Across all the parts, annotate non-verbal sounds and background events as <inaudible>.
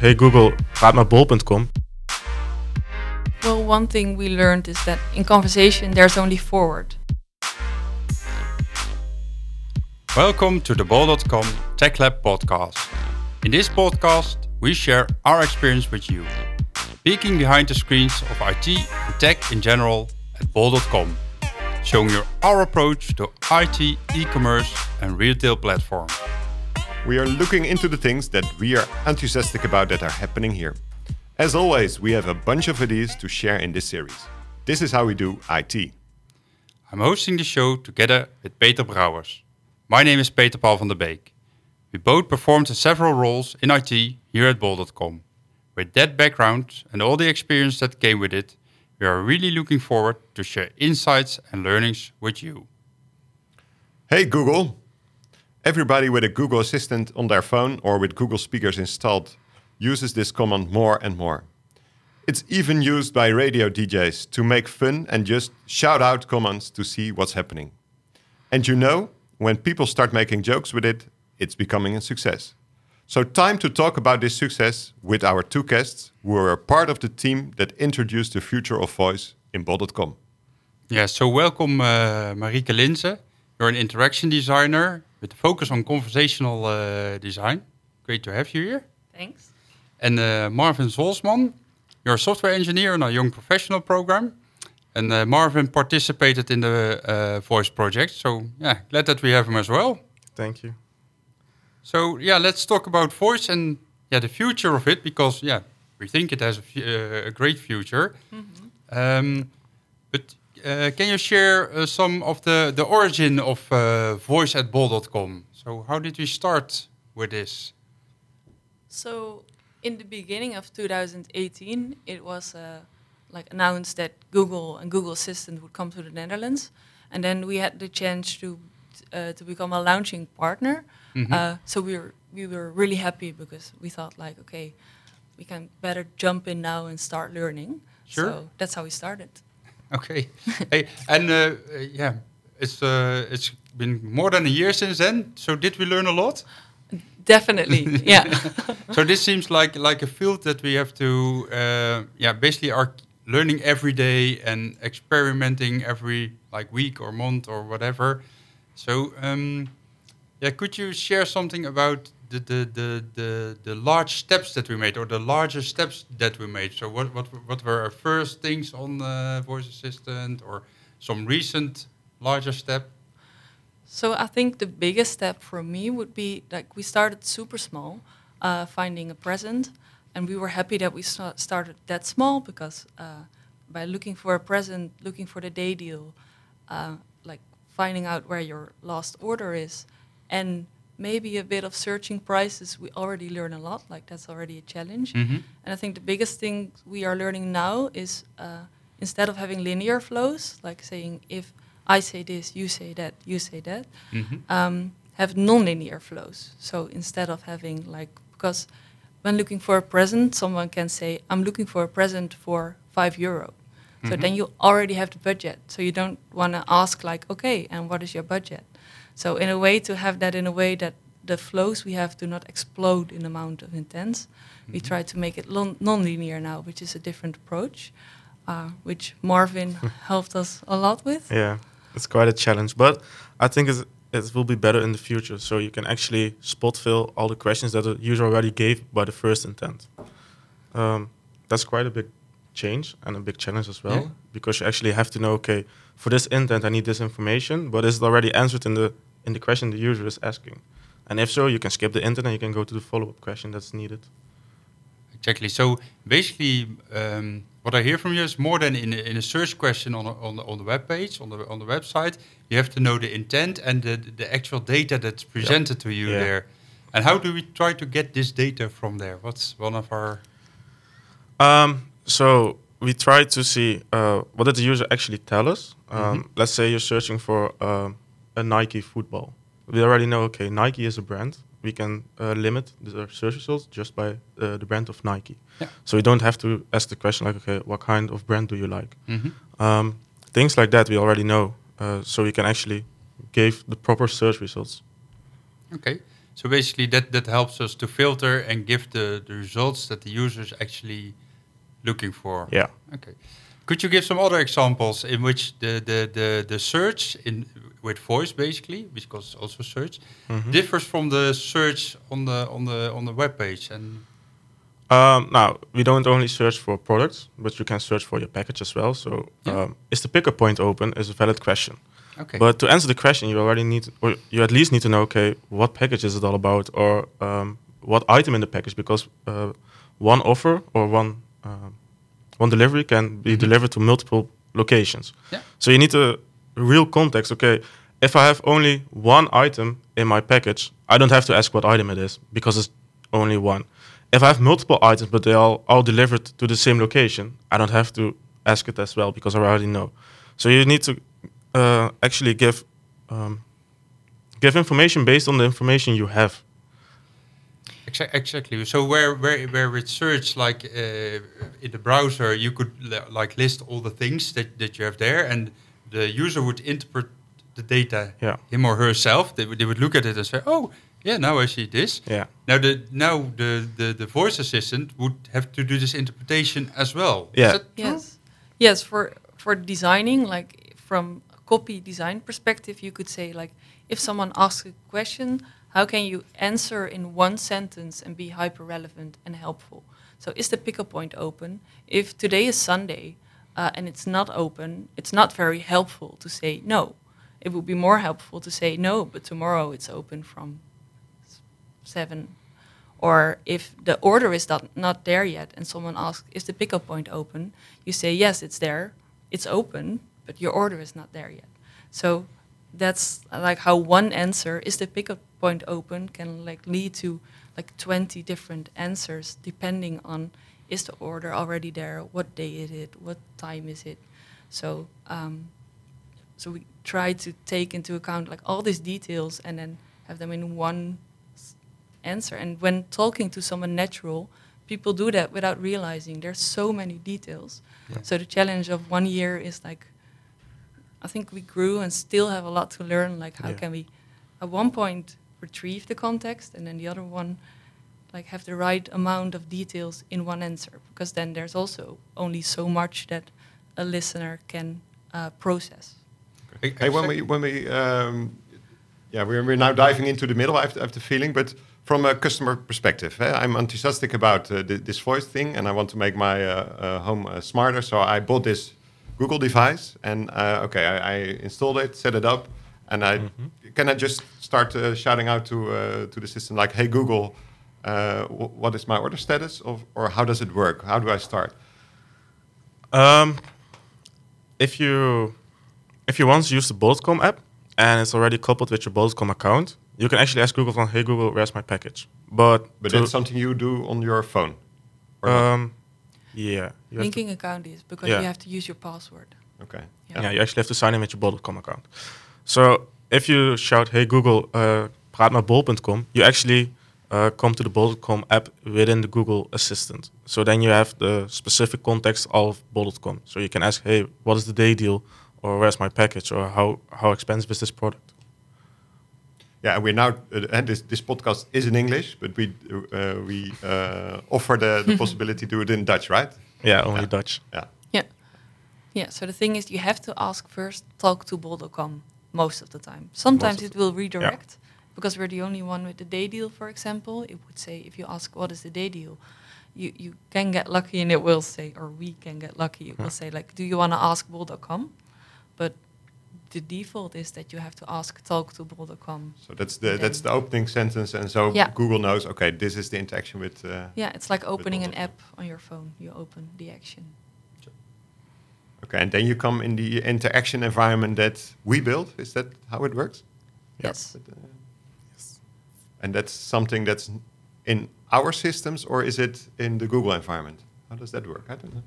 hey Google, praat met bol.com. Well, one thing we learned is that in conversation there's only forward. Welcome to the Bol.com Tech Lab podcast. In this podcast, we share our experience with you, peeking behind the screens of IT and tech in general at Bol.com, showing you our approach to IT, e-commerce and retail platform. We are looking into the things that we are enthusiastic about that are happening here. As always, we have a bunch of ideas to share in this series. This is how we do IT. I'm hosting the show together with Peter Brouwers. My name is Peter Paul van der Beek. We both performed several roles in IT here at Bol.com. With that background and all the experience that came with it, we are really looking forward to share insights and learnings with you. Hey Google! Everybody with a Google Assistant on their phone or with Google speakers installed uses this command more and more. It's even used by radio DJs to make fun and just shout out commands to see what's happening. And you know, when people start making jokes with it, it's becoming a success. So, time to talk about this success with our two guests who are part of the team that introduced the future of voice in bol.com. Yeah, so welcome uh, Marieke Linssen. You're an interaction designer with the focus on conversational uh, design. Great to have you here. Thanks. And uh, Marvin Zwolsman, you're a software engineer in our young professional program. And uh, Marvin participated in the uh, voice project. So yeah, glad that we have him as well. Thank you. So yeah, let's talk about voice and yeah the future of it because yeah we think it has a, uh, a great future. Um, but can you share uh, some of the the origin of uh, voice at bol.com? So how did we start with this? So, in the beginning of 2018, it was uh, like announced that Google and Google Assistant would come to the Netherlands, and then we had the chance to uh, to become a launching partner. Uh, so we were we were really happy because we thought like, okay, we can better jump in now and start learning. Sure. So that's how we started. Okay, hey, and uh, uh, yeah, it's uh, it's been more than a year since then. So did we learn a lot? Definitely, <laughs> yeah. so this seems like like a field that we have to uh, yeah basically are learning every day and experimenting every like week or month or whatever so um, yeah could you share something about the, the the the the large steps that we made or the larger steps that we made. So what what what were our first things on uh, voice assistant or some recent larger step? So I think the biggest step for me would be like we started super small, uh, finding a present, and we were happy that we started that small because uh, by looking for a present, looking for the day deal, uh, like finding out where your last order is, and maybe a bit of searching prices, we already learn a lot. Like that's already a challenge. Mhm. And I think the biggest thing we are learning now is uh, instead of having linear flows, like saying if I say this, you say that, you say that, Mhm. um, have non-linear flows. So instead of having like, because when looking for a present, someone can say, I'm looking for a present for five euro. So then you already have the budget. So you don't want to ask like, okay, and what is your budget? So in a way to have that in a way that the flows we have do not explode in amount of intents. We try to make it lon- non-linear now, which is a different approach, uh, which Marvin <laughs> helped us a lot with. Yeah, it's quite a challenge, but I think it's, it will be better in the future. So you can actually slot fill all the questions that the user already gave by the first intent. Um, that's quite a big change and a big challenge as well Yeah. because you actually have to know, okay, for this intent I need this information, but is it already answered in the in the question the user is asking? And if so, you can skip the intent and you can go to the follow-up question that's needed. Exactly. So basically, um, what I hear from you is more than in a, in a search question on a, on the, on the web page on the on the website. You have to know the intent and the the actual data that's presented to you Yeah. there. And how do we try to get this data from there? What's one of our Um, so we try to see uh, what did the user actually tell us. Um, Let's say you're searching for um a Nike football. We already know, okay, Nike is a brand. We can uh, limit the search results just by uh, the brand of Nike. Yeah. So we don't have to ask the question like, okay, what kind of brand do you like? Mhm. Um, things like that we already know. Uh, so we can actually give the proper search results. Okay. So basically, that that helps us to filter and give the, the results that the user is actually looking for. Yeah. Okay. Could you give some other examples in which the the the, the search in with voice basically, because it's also search, Mhm. differs from the search on the on the on the web page and Um, now we don't only search for products, but you can search for your package as well. So, Yeah. um, is the pickup point open? Is a valid question. okay. But to answer the question, you already need, or you at least need to know, okay, what package is it all about, or um, what item in the package, because uh, one offer or one um, one delivery can be Mhm. delivered to multiple locations. Yeah. So you need a real context. Okay, if I have only one item in my package, I don't have to ask what item it is because it's only one. If I have multiple items, but they all all delivered to the same location, I don't have to ask it as well because I already know. So you need to uh, actually give um, give information based on the information you have. Exactly. So where where where with search like uh, in the browser, you could li- like list all the things that, that you have there, and the user would interpret the data Yeah. him or herself. They would they would look at it and say, oh yeah, now I see this. Yeah. Now the now the, the, the voice assistant would have to do this interpretation as well. Yeah. Is that true? Yes. Yes, for for designing, like from a copy design perspective, you could say like if someone asks a question, how can you answer in one sentence and be hyper relevant and helpful? So is the pickup point open? If today is Sunday uh, and it's not open, it's not very helpful to say no. It would be more helpful to say no, but tomorrow it's open from seven or if the order is not, not there yet and someone asks, is the pickup point open? You say, yes, it's there, it's open, but your order is not there yet. So that's like how one answer, is the pickup point open, can like lead to like 20 different answers depending on is the order already there, what day is it, what time is it. So um, so we try to take into account like all these details and then have them in one s- answer. And when talking to someone natural, people do that without realizing there's so many details. Yeah. So the challenge of one year is like, I think we grew and still have a lot to learn. Like how Yeah. can we, at one point, retrieve the context, and then the other one, like have the right amount of details in one answer, because then there's also only so much that a listener can uh, process. E- Hey, when we when we um, yeah we're, we're now diving into the middle. I have, I have the feeling, but from a customer perspective, eh, I'm enthusiastic about uh, thi- this voice thing, and I want to make my uh, uh, home uh, smarter. So I bought this Google device, and uh, okay, I, I installed it, set it up, and I can I just start uh, shouting out to uh, to the system like, "Hey Google, uh, what is my order status?" Of, or how does it work? How do I start? Um, if you if you once use the bol.com app and it's already coupled with your bol.com account, you can actually ask Google from, "Hey Google, where's my package?" But But that's something you do on your phone. um, yeah, you Linking account is because Yeah. you have to use your password. okay. Yeah. yeah. you actually have to sign in with your bol.com account. So if you shout, "Hey Google, uh, praat met Bol.com," you actually uh, come to the bol.com app within the Google Assistant. So then you have the specific context of bol.com. So you can ask, "Hey, what is the day deal?" or "Where's my package?" or "How how expensive is this product?" Yeah, and we're now uh, and this this podcast is in English, but we uh, we uh, offer the, the <laughs> possibility to do it in Dutch, right? Yeah, only Yeah. Dutch. Yeah. Yeah. Yeah. So the thing is, you have to ask first, talk to bol.com most of the time. Sometimes of it will redirect because we're the only one with the day deal, for example. It would say, if you ask what is the day deal, you, you can get lucky and it will say, or we can get lucky, it will say, like, do you want to ask bol.com? But the default is that you have to ask, talk to bol.com. So that's the that's the opening sentence, and so Yeah. Google knows. Okay, this is the interaction with. Uh, Yeah, it's like opening an app on your phone. You open the action. Okay, and then you come in the interaction environment that we built. Is that how it works? Yes. But, uh, And that's something that's in our systems, or is it in the Google environment? How does that work? I don't know.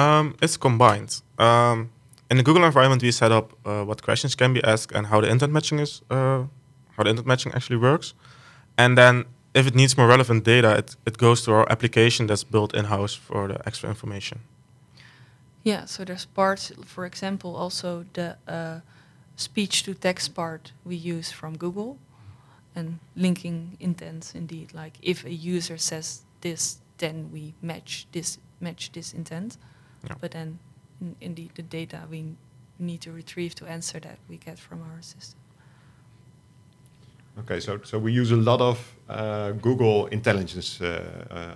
Um, it's combined. Um, in the Google environment, we set up uh, what questions can be asked and how the intent matching is, uh, how the intent matching actually works. And then, if it needs more relevant data, it, it goes to our application that's built in house for the extra information. Yeah, so there's parts, for example, also the uh, speech to text part we use from Google. And linking intents indeed. Like if a user says this, then we match this match this intent. Yeah. But then, in, indeed, the data we need to retrieve to answer that we get from our system. Okay, so so we use a lot of uh, Google intelligence uh,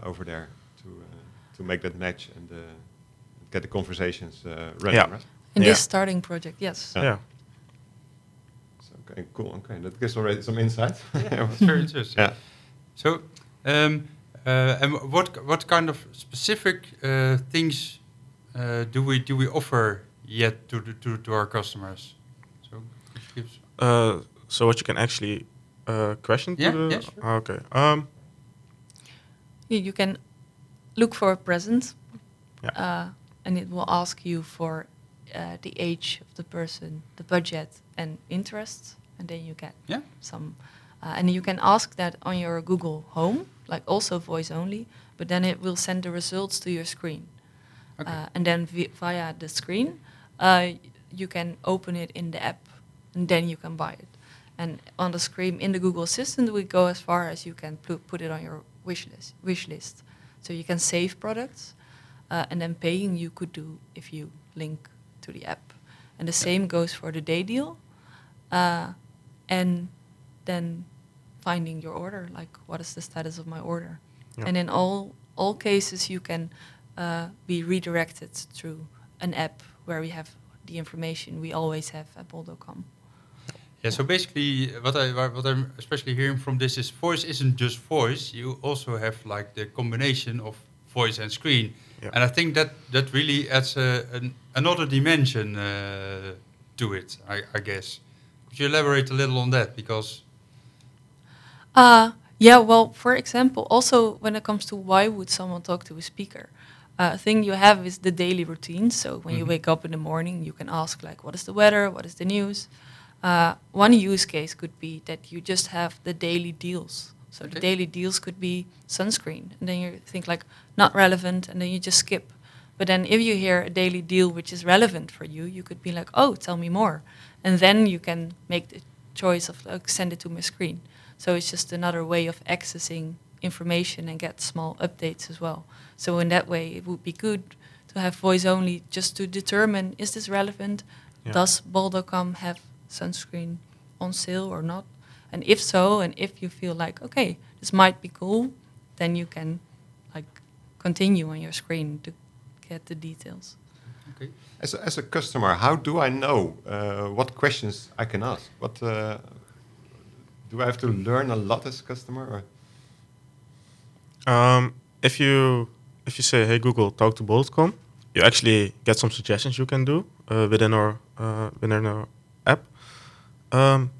uh, over there to uh, to make that match and uh, get the conversations uh, running. Yeah. Right? In Yeah. this starting project, yes. Yeah. Yeah. Okay, cool. Okay, that gives already some insight. It's very interesting. yeah. So, um, uh, and what what kind of specific uh, things uh, do we do we offer yet to the, to to our customers? So, could you Uh, so what you can actually uh, question Yeah, to the yeah, sure. okay. Um, You you can look for a present, Yeah. uh, and it will ask you for uh, the age of the person, the budget, and interests, and then you get yeah. some. Uh, and you can ask that on your Google Home, like also voice only, but then it will send the results to your screen. Okay. Uh, and then vi- via the screen, uh, you can open it in the app, and then you can buy it. And on the screen in the Google Assistant, we go as far as you can put, put it on your wish list. Wish list. So you can save products, uh, and then paying you could do if you link to the app. And the same goes for the day deal, uh, and then finding your order, like what is the status of my order. Yeah. And in all all cases, you can uh, be redirected through an app where we have the information we always have at bol.com. Yeah, so basically, what I what I'm especially hearing from this is voice isn't just voice. You also have like the combination of voice and screen, Yeah. and I think that that really adds a, an, another dimension uh, to it. I, I guess. Could you elaborate a little on that? Because Uh, yeah, well, for example, also when it comes to why would someone talk to a speaker, uh, thing you have is the daily routine. So when you Mhm. wake up in the morning, you can ask like, what is the weather? What is the news? Uh, one use case could be that you just have the daily deals. So the daily deals could be sunscreen, and then you think like not relevant, and then you just skip. But then if you hear a daily deal which is relevant for you, you could be like, oh, tell me more, and then you can make the choice of like, send it to my screen. So it's just another way of accessing information and get small updates as well. So in that way, it would be good to have voice only just to determine is this relevant? Yeah. Does bol.com have sunscreen on sale or not? And if so, and if you feel like okay, this might be cool, then you can like continue on your screen to get the details. Okay, As a, as a customer, how do I know uh, what questions I can ask? What uh, do I have to learn a lot as a customer? Or? Um, if you if you say, "Hey Google, talk to bol.com," you actually get some suggestions you can do uh, within our uh, within our app. Um,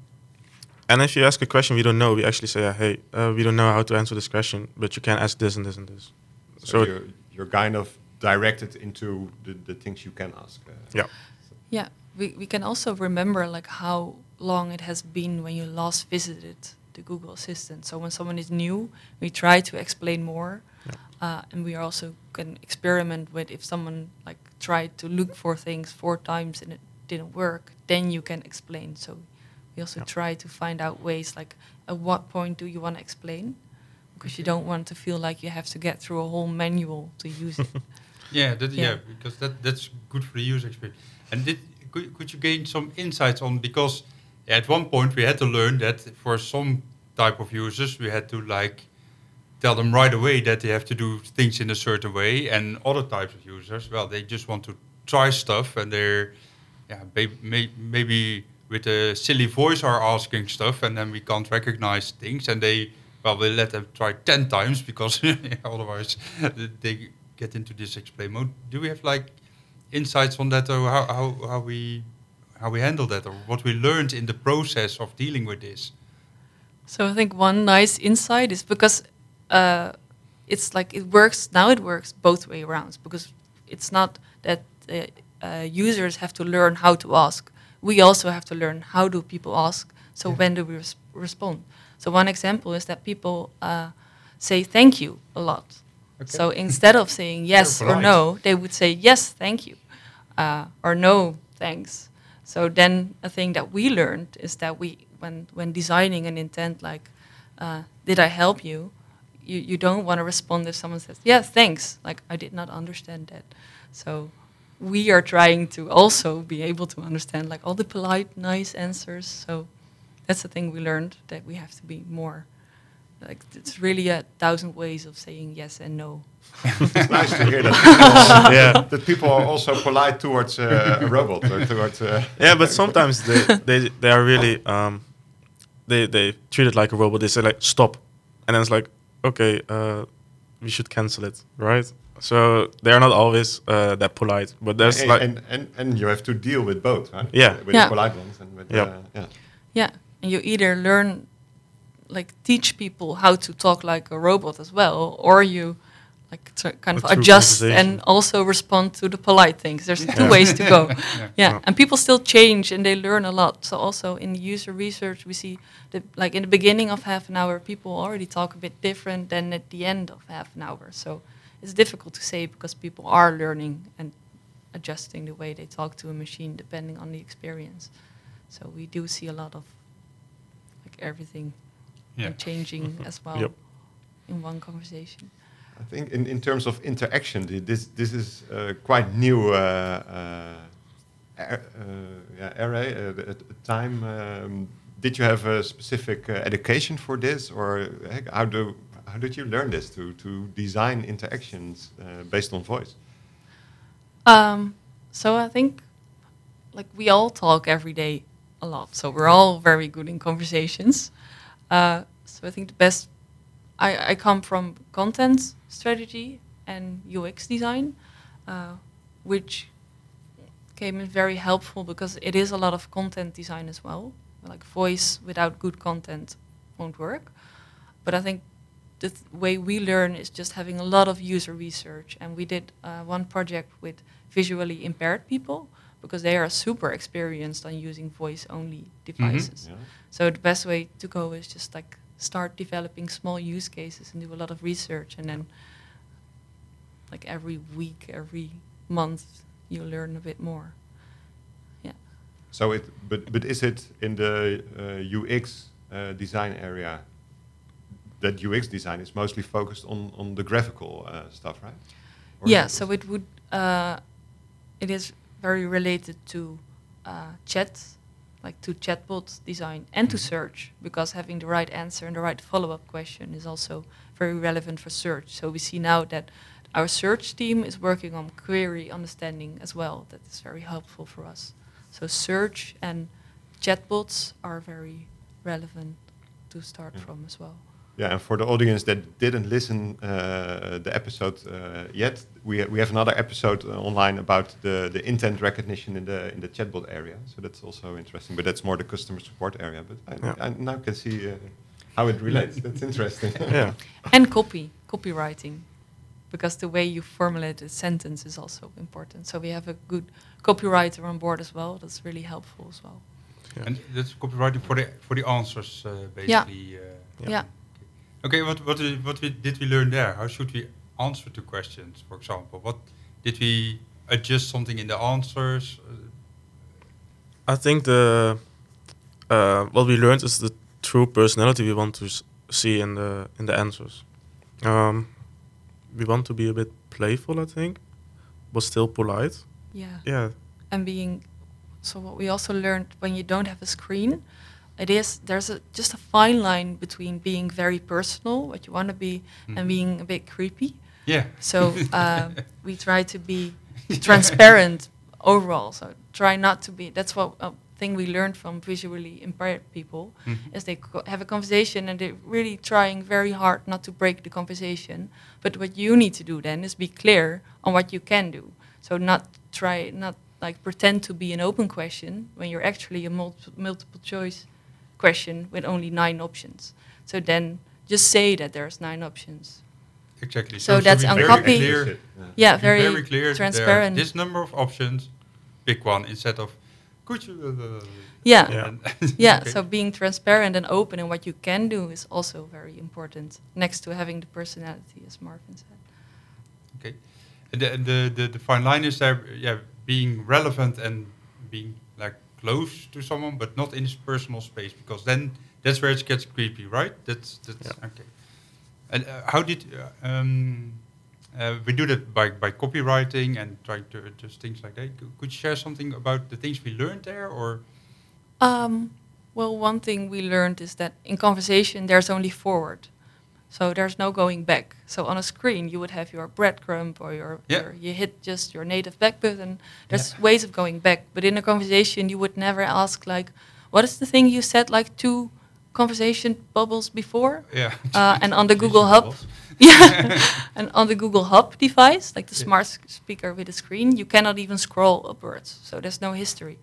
and if you ask a question we don't know, we actually say, "Hey, uh, we don't know how to answer this question, but you can ask this and this and this." So, So- you're, you're kind of directed into the, the things you can ask. Uh, Yeah. Yeah, we, we can also remember like how long it has been when you last visited the Google Assistant. So when someone is new, we try to explain more, uh, and we also can experiment with if someone like tried to look for things four times and it didn't work, then you can explain. So we also Yeah. try to find out ways like at what point do you want to explain, because you don't want to feel like you have to get through a whole manual to use it. <laughs> yeah, that, yeah, Yeah. because that that's good for the user experience. And did could, could you gain some insights on because at one point we had to learn that for some type of users we had to like tell them right away that they have to do things in a certain way, and other types of users, well, they just want to try stuff and they're yeah may, may, maybe with a silly voice are asking stuff, and then we can't recognize things, and they well we let them try ten times because <laughs> otherwise they get into this explain mode. Do we have like insights on that, or how, how, how we how we handle that, or what we learned in the process of dealing with this? So I think one nice insight is because uh, it's like it works now. It works both way around because it's not that uh, uh, users have to learn how to ask. We also have to learn how do people ask. So when do we res- respond? So one example is that people uh, say thank you a lot. Okay. So instead of saying yes or no, they would say yes, thank you, uh, or no, thanks. So then a thing that we learned is that we when when designing an intent like, uh, did I help you? You you don't want to respond if someone says, yeah, thanks. Like I did not understand that. So we are trying to also be able to understand like all the polite, nice answers. So that's the thing we learned that we have to be more like it's really a thousand ways of saying yes and no. it's nice to hear that <laughs> people, yeah. that people are also polite towards uh, a robot or towards. Uh, yeah, but sometimes they, they they are really um, they they treat it like a robot. They say like stop, and then it's like okay, uh, we should cancel it, right? So they are not always uh, that polite, but there's and, like and, and and you have to deal with both, right? Yeah. with Yeah. the polite ones and with Yep. uh, yeah. Yeah, and you either learn, like, teach people how to talk like a robot as well, or you, like, kind of adjust and also respond to the polite things. There's two ways to go. Yeah. <laughs> Yeah, Yeah. and people still change and they learn a lot. So also in user research, we see that, like, in the beginning of half an hour, people already talk a bit different than at the end of half an hour. So it's difficult to say because people are learning and adjusting the way they talk to a machine depending on the experience. So we do see a lot of like everything Yeah. changing as well Yep. in one conversation. I think in, in terms of interaction, this this is uh, quite new uh, uh, uh, yeah, array uh, at the time. Um, did you have a specific uh, education for this, or how do how did you learn this to to design interactions uh, based on voice? Um, so I think like we all talk every day a lot, so we're all very good in conversations. Uh, so I think the best I, I come from content strategy and UX design, uh, which came in very helpful because it is a lot of content design as well. Like voice without good content won't work. But I think the th- way we learn is just having a lot of user research. And we did uh, one project with visually impaired people because they are super experienced on using voice only devices. Yeah. So the best way to go is just like start developing small use cases and do a lot of research and then like every week, every month you learn a bit more. Yeah. So it, but but is it in the uh, UX uh, design area? That UX design is mostly focused on on the graphical uh, stuff, right? Or yeah, so it would uh, it is very related to uh, chat, like to chatbot design and to Mhm. search, because having the right answer and the right follow-up question is also very relevant for search. So we see now that our search team is working on query understanding as well. That is very helpful for us. So search and chatbots are very relevant to start Yeah. from as well. Yeah, and for the audience that didn't listen uh, the episode uh, yet, we ha- we have another episode uh, online about the, the intent recognition in the in the chatbot area. So that's also interesting, but that's more the customer support area. But I, Yeah. I now can see uh, how it relates. that's interesting. <laughs> yeah. and copy copywriting because the way you formulate a sentence is also important so we have a good copywriter on board as well that's really helpful as well Yeah. And that's copywriting for the for the answers, uh, basically. Uh, Yeah. yeah, Okay, what what i- what we, did we learn there? How should we answer to questions, for example? What did we adjust something in the answers? I think the uh, what we learned is the true personality we want to see in the in the answers. Um, we want to be a bit playful, I think, but still polite. yeah Yeah, and being so what we also learned when you don't have a screen it is there's a just a fine line between being very personal what you want to be Mhm. and being a bit creepy yeah. So <laughs> uh, we try to be transparent overall. So try not to be. That's what a thing we learned from visually impaired people Mhm. is they co- have a conversation and they're really trying very hard not to break the conversation. But what you need to do then is be clear on what you can do. So not try not like pretend to be an open question when you're actually a multi- multiple choice question with only nine options. So then just say that there's nine options. Exactly. So to that's be on very copy. Clear, Yeah. Yeah, very, very clear. transparent. This number of options, pick one instead of could you? Uh, Yeah. <laughs> Yeah. Yeah, <laughs> okay. so being transparent and open in what you can do is also very important, next to having the personality, as Marvin said. Okay. And the, the, the, the fine line is there, yeah, being relevant and being like close to someone, but not in his personal space, because then that's where it gets creepy, right? That's that's Yeah. okay. And uh, how did uh, um, uh, we do that by by copywriting and trying to just things like that? Could you share something about the things we learned there, or Um, well, one thing we learned is that in conversation there's only forward, so there's no going back. So on a screen you would have your breadcrumb or your, Yeah. your you hit just your native back button. There's Yeah. ways of going back, but in a conversation you would never ask like, what is the thing you said like two conversation bubbles before? yeah? Uh, <laughs> and on the Google Hub, <laughs> yeah, <laughs> and on the Google Hub device, like the Yeah. smart speaker with a screen, you cannot even scroll upwards. So there's no history.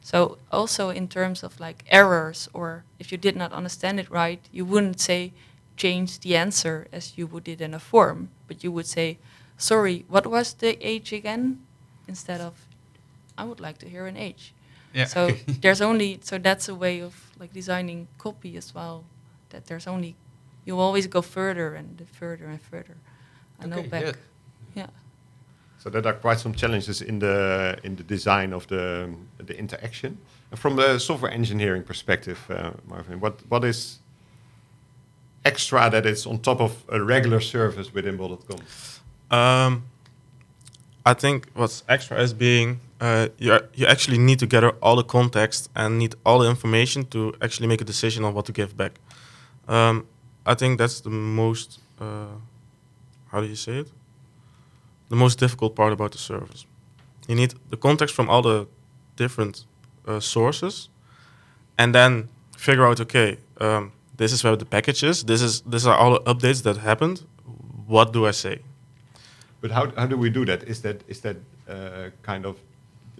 So also in terms of like errors, or if you did not understand it right, you wouldn't say change the answer as you would it in a form, but you would say, sorry, what was the age again? Instead of, I would like to hear an age. Yeah. So <laughs> there's only so that's a way of like designing copy as well. That there's only you always go further and further and further. I know Okay, back. yeah. Yeah. So there are quite some challenges in the in the design of the the interaction. And from the software engineering perspective, uh, Marvin, what what is extra that is on top of a regular service within Bol.com? Um, I think what's extra is being uh, you you actually need to gather all the context and need all the information to actually make a decision on what to give back. Um, I think that's the most uh, how do you say it? The most difficult part about the service. You need the context from all the different uh, sources, and then figure out okay, um, this is where the package is. This is these are all the updates that happened. What do I say? But how, how do we do that? Is that is that uh, kind of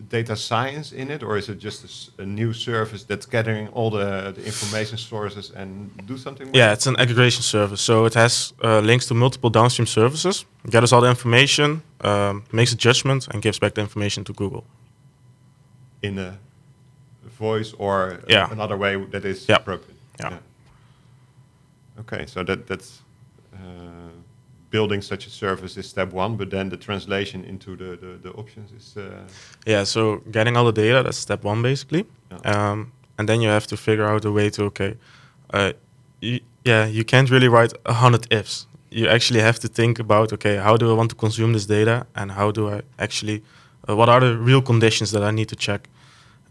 data science in it, or is it just a new service that's gathering all the, the information sources and do something? with Yeah, it? it's an aggregation service. So it has uh, links to multiple downstream services, gathers all the information, um, makes a judgment, and gives back the information to Google. in a voice or Yeah. another way that is Yeah. appropriate. Yeah. Okay, so that that's uh, building such a service is step one, but then the translation into the the, the options is uh, Yeah, so getting all the data, that's step one basically. Yeah. Um, and then you have to figure out a way to, okay, uh, you, yeah, you can't really write a hundred ifs. You actually have to think about, okay, how do I want to consume this data and how do I actually, uh, what are the real conditions that I need to check?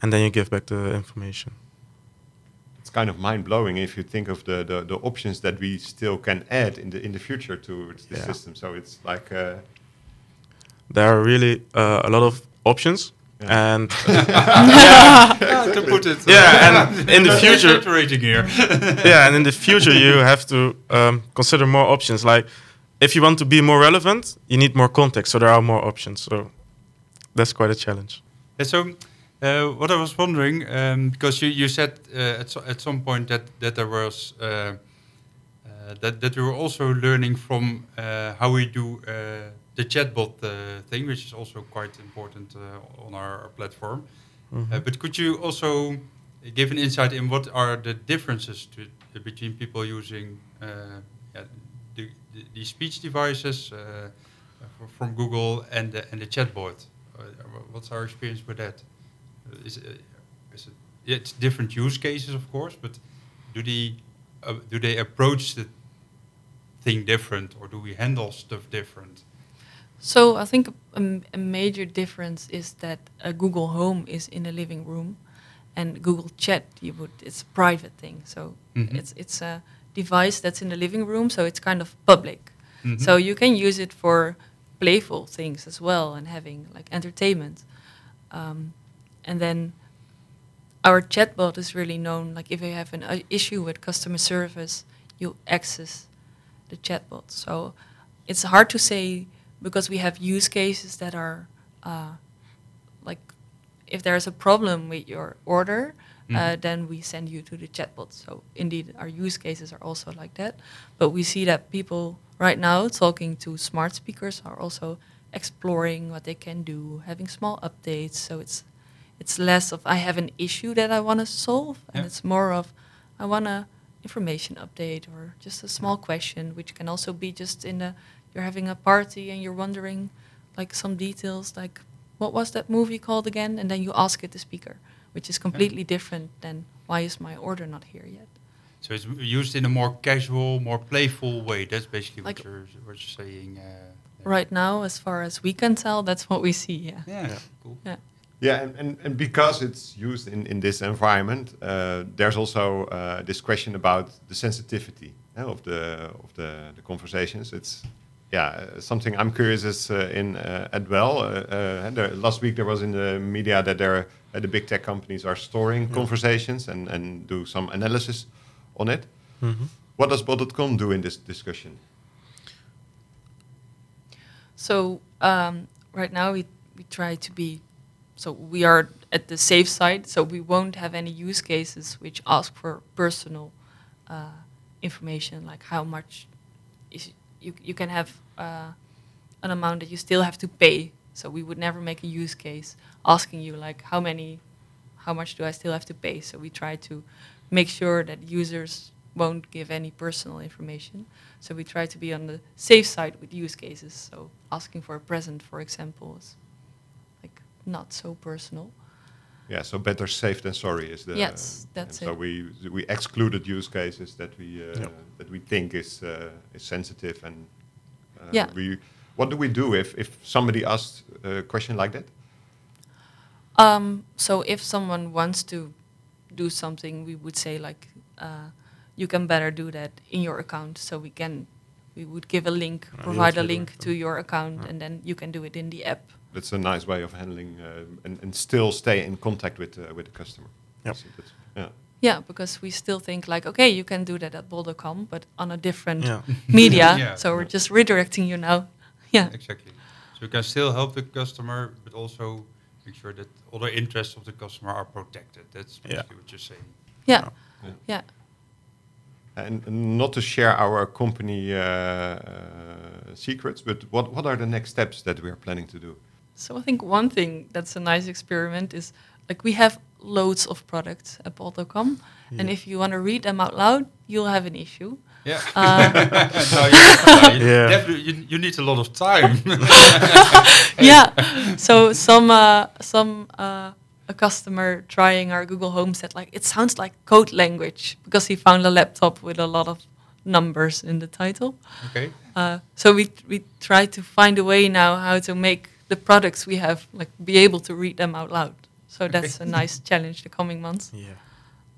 And then you give back the information. It's kind of mind blowing if you think of the, the the options that we still can add in the in the future to the Yeah. system. So it's like uh, There are really uh, a lot of options. Yeah. And <laughs> <laughs> <laughs> Yeah, to put it. Yeah, and in the future- here. yeah, and in the future you have to um, consider more options. Like if you want to be more relevant, you need more context. So there are more options. So that's quite a challenge. Yeah, so uh, what I was wondering, um, because you, you said uh, at, so, at some point that, that there was uh, uh, that, that we were also learning from uh, how we do uh, the chatbot uh, thing, which is also quite important uh, on our, our platform. Uh, but could you also give an insight in what are the differences to, between people using uh, yeah, the, the, the speech devices uh, from Google and the, and the chatbot? What's our experience with that? Uh, is, it- is it, it's different use cases, of course, but do they uh, do they approach the thing different, or do we handle stuff different? So I think a major difference is that a Google Home is in the living room, and Google Chat you would it's a private thing. So Mhm. it's it's a device that's in the living room, so it's kind of public. Mhm. So you can use it for playful things as well and having like entertainment. Um, and then our chatbot is really known. Like if you have an uh, issue with customer service, you access the chatbot. So it's hard to say because we have use cases that are uh, like if there's a problem with your order, uh, Mhm. then we send you to the chatbot. So indeed, our use cases are also like that. But we see that people right now talking to smart speakers are also exploring what they can do, having small updates. So it's it's less of I have an issue that I want to solve, and Yeah. it's more of I want a information update or just a small question, which can also be just in a you're having a party and you're wondering like some details like what was that movie called again, and then you ask it the speaker which is completely different than why is my order not here yet? So it's used in a more casual, more playful way. That's basically Like- what you're what you're saying. Uh, Right now, as far as we can tell, that's what we see. Yeah. Yeah. Yeah. Cool. Yeah. Yeah, and, and, and because it's used in, in this environment, uh, there's also uh, this question about the sensitivity uh, of the of the, the conversations. It's yeah uh, something I'm curious as uh, in uh, as well. Uh, uh, there, last week there was in the media that there uh, the big tech companies are storing conversations and, and do some analysis on it. Mm-hmm. What does bol.com do in this discussion? So um, right now we we try to be, so we are at the safe side. So we won't have any use cases which ask for personal uh, information, like how much is you you can have uh, an amount that you still have to pay. So we would never make a use case asking you like how many, how much do I still have to pay. So we try to make sure that users won't give any personal information. So we try to be on the safe side with use cases. So asking for a present, for example, is not so personal. Yeah, so better safe than sorry is the. Yes, that's and So it. we we excluded use cases that we uh, Yeah. that we think is uh, is sensitive and. Uh, Yeah. We, what do we do if if somebody asks a question like that? Um, so if someone wants to do something, we would say like, uh, you can better do that in your account. So we can, we would give a link, Uh, provide a link to your account, Yeah. and then you can do it in the app. That's a nice way of handling uh, and, and still stay in contact with uh, with the customer. Yep. So yeah. Yeah, because we still think like, okay, you can do that at bol.com, but on a different Yeah. <laughs> media. <laughs> Yeah. So we're just redirecting you now. <laughs> Yeah. Exactly. So you can still help the customer, but also make sure that other interests of the customer are protected. That's Yeah. basically what you're saying. Yeah. Yeah. Yeah. And and not to share our company uh, uh, secrets, but what what are the next steps that we are planning to do? So I think one thing that's a nice experiment is like we have loads of products at bol.com, and if you want to read them out loud, you'll have an issue. Yeah. <laughs> No, you, <laughs> no, you Yeah. definitely you, you need a lot of time. <laughs> yeah. So some uh, some uh, a customer trying our Google Home said like it sounds like code language because he found a laptop with a lot of numbers in the title. okay. Uh, so we we try to find a way now how to make the products we have like be able to read them out loud. So that's a nice challenge the coming months. Yeah.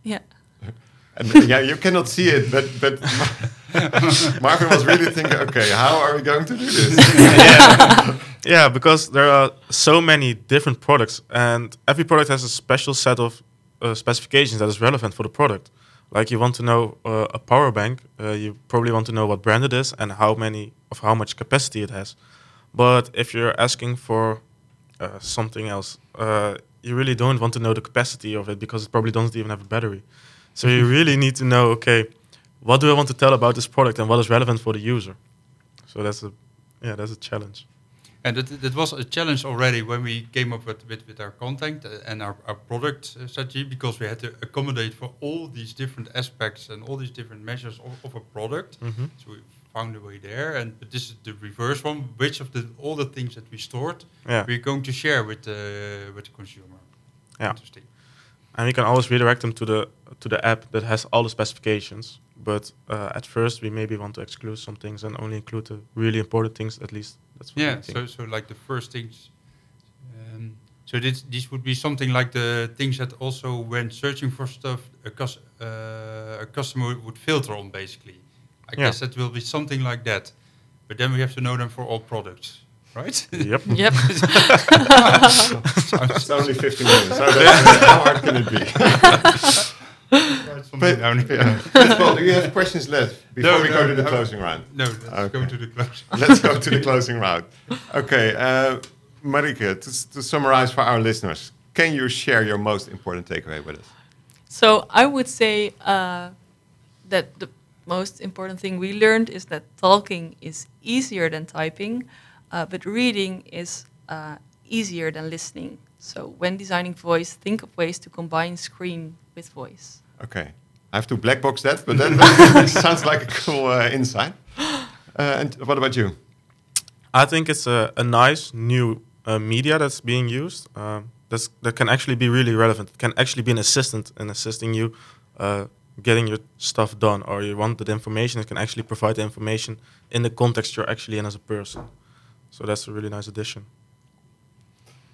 Yeah. <laughs> And yeah, you cannot see it, but but Ma- <laughs> Marvin was really thinking, okay, how are we going to do this? <laughs> Yeah, because there are so many different products, and every product has a special set of uh, specifications that is relevant for the product. Like you want to know uh, a power bank, uh, you probably want to know what brand it is and how many of how much capacity it has. But if you're asking for uh, something else, uh, you really don't want to know the capacity of it because it probably doesn't even have a battery. So you <laughs> really need to know, okay, what do I want to tell about this product and what is relevant for the user. So that's a yeah, that's a challenge. And it, it was a challenge already when we came up with, with, with our content uh, and our, our product uh, strategy because we had to accommodate for all these different aspects and all these different measures of, of a product. Mhm. So we found a way there. And but this is the reverse one. Which of the all the things that we stored Yeah. we're going to share with the with the consumer. Yeah. Interesting. and we can always redirect them to the to the app that has all the specifications. But uh, at first, we maybe want to exclude some things and only include the really important things. At least that's what Yeah. So so like the first things. Um, so this this would be something like the things that also when searching for stuff a, cus- uh, a customer would filter on basically. I Yeah. guess that will be something like that. But then we have to know them for all products, right? yep. <laughs> Yep. it's only 15 minutes. So <laughs> how hard can it be? Write something But, down. yeah. But, do you have questions left before No, we no, go to the no. closing round? No, let's go Okay. to the close. Let's go to the closing round. Okay, uh, Marieke, to, to summarize for our listeners, can you share your most important takeaway with us? So I would say uh, that the most important thing we learned is that talking is easier than typing, uh, but reading is uh, easier than listening. So when designing voice, think of ways to combine screen with voice. Okay, I have to black box that, but that <laughs> <laughs> sounds like a cool uh, insight. <gasps> Uh, and what about you? I think it's a, a nice new uh, media that's being used. Um, that's that can actually be really relevant. It can actually be an assistant in assisting you uh, getting your stuff done, or you want the information. It can actually provide the information in the context you're actually in as a person. So that's a really nice addition.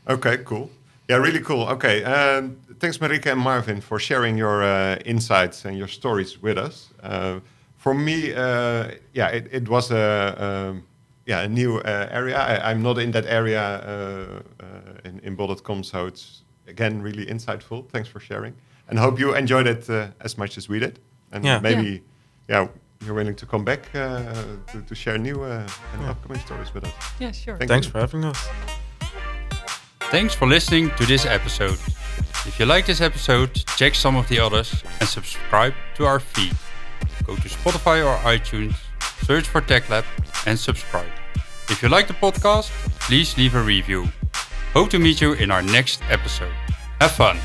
Okay, cool. Yeah, really cool. Okay, um, thanks, Marieke and Marvin, for sharing your uh, insights and your stories with us. Uh, for me, uh, yeah, it, it was a um, yeah a new uh, area. I, am not in that area uh, uh, in in Bol.com, so it's again really insightful. Thanks for sharing, and hope you enjoyed it uh, as much as we did. And yeah. maybe, yeah. you're willing to come back uh, to, to share new uh, and yeah. upcoming stories with us. Yeah, sure. Thank Thanks you. for having us. Thanks for listening to this episode. If you like this episode, check some of the others and subscribe to our feed. Go to Spotify or iTunes, search for TechLab and subscribe. If you like the podcast, please leave a review. Hope to meet you in our next episode. Have fun!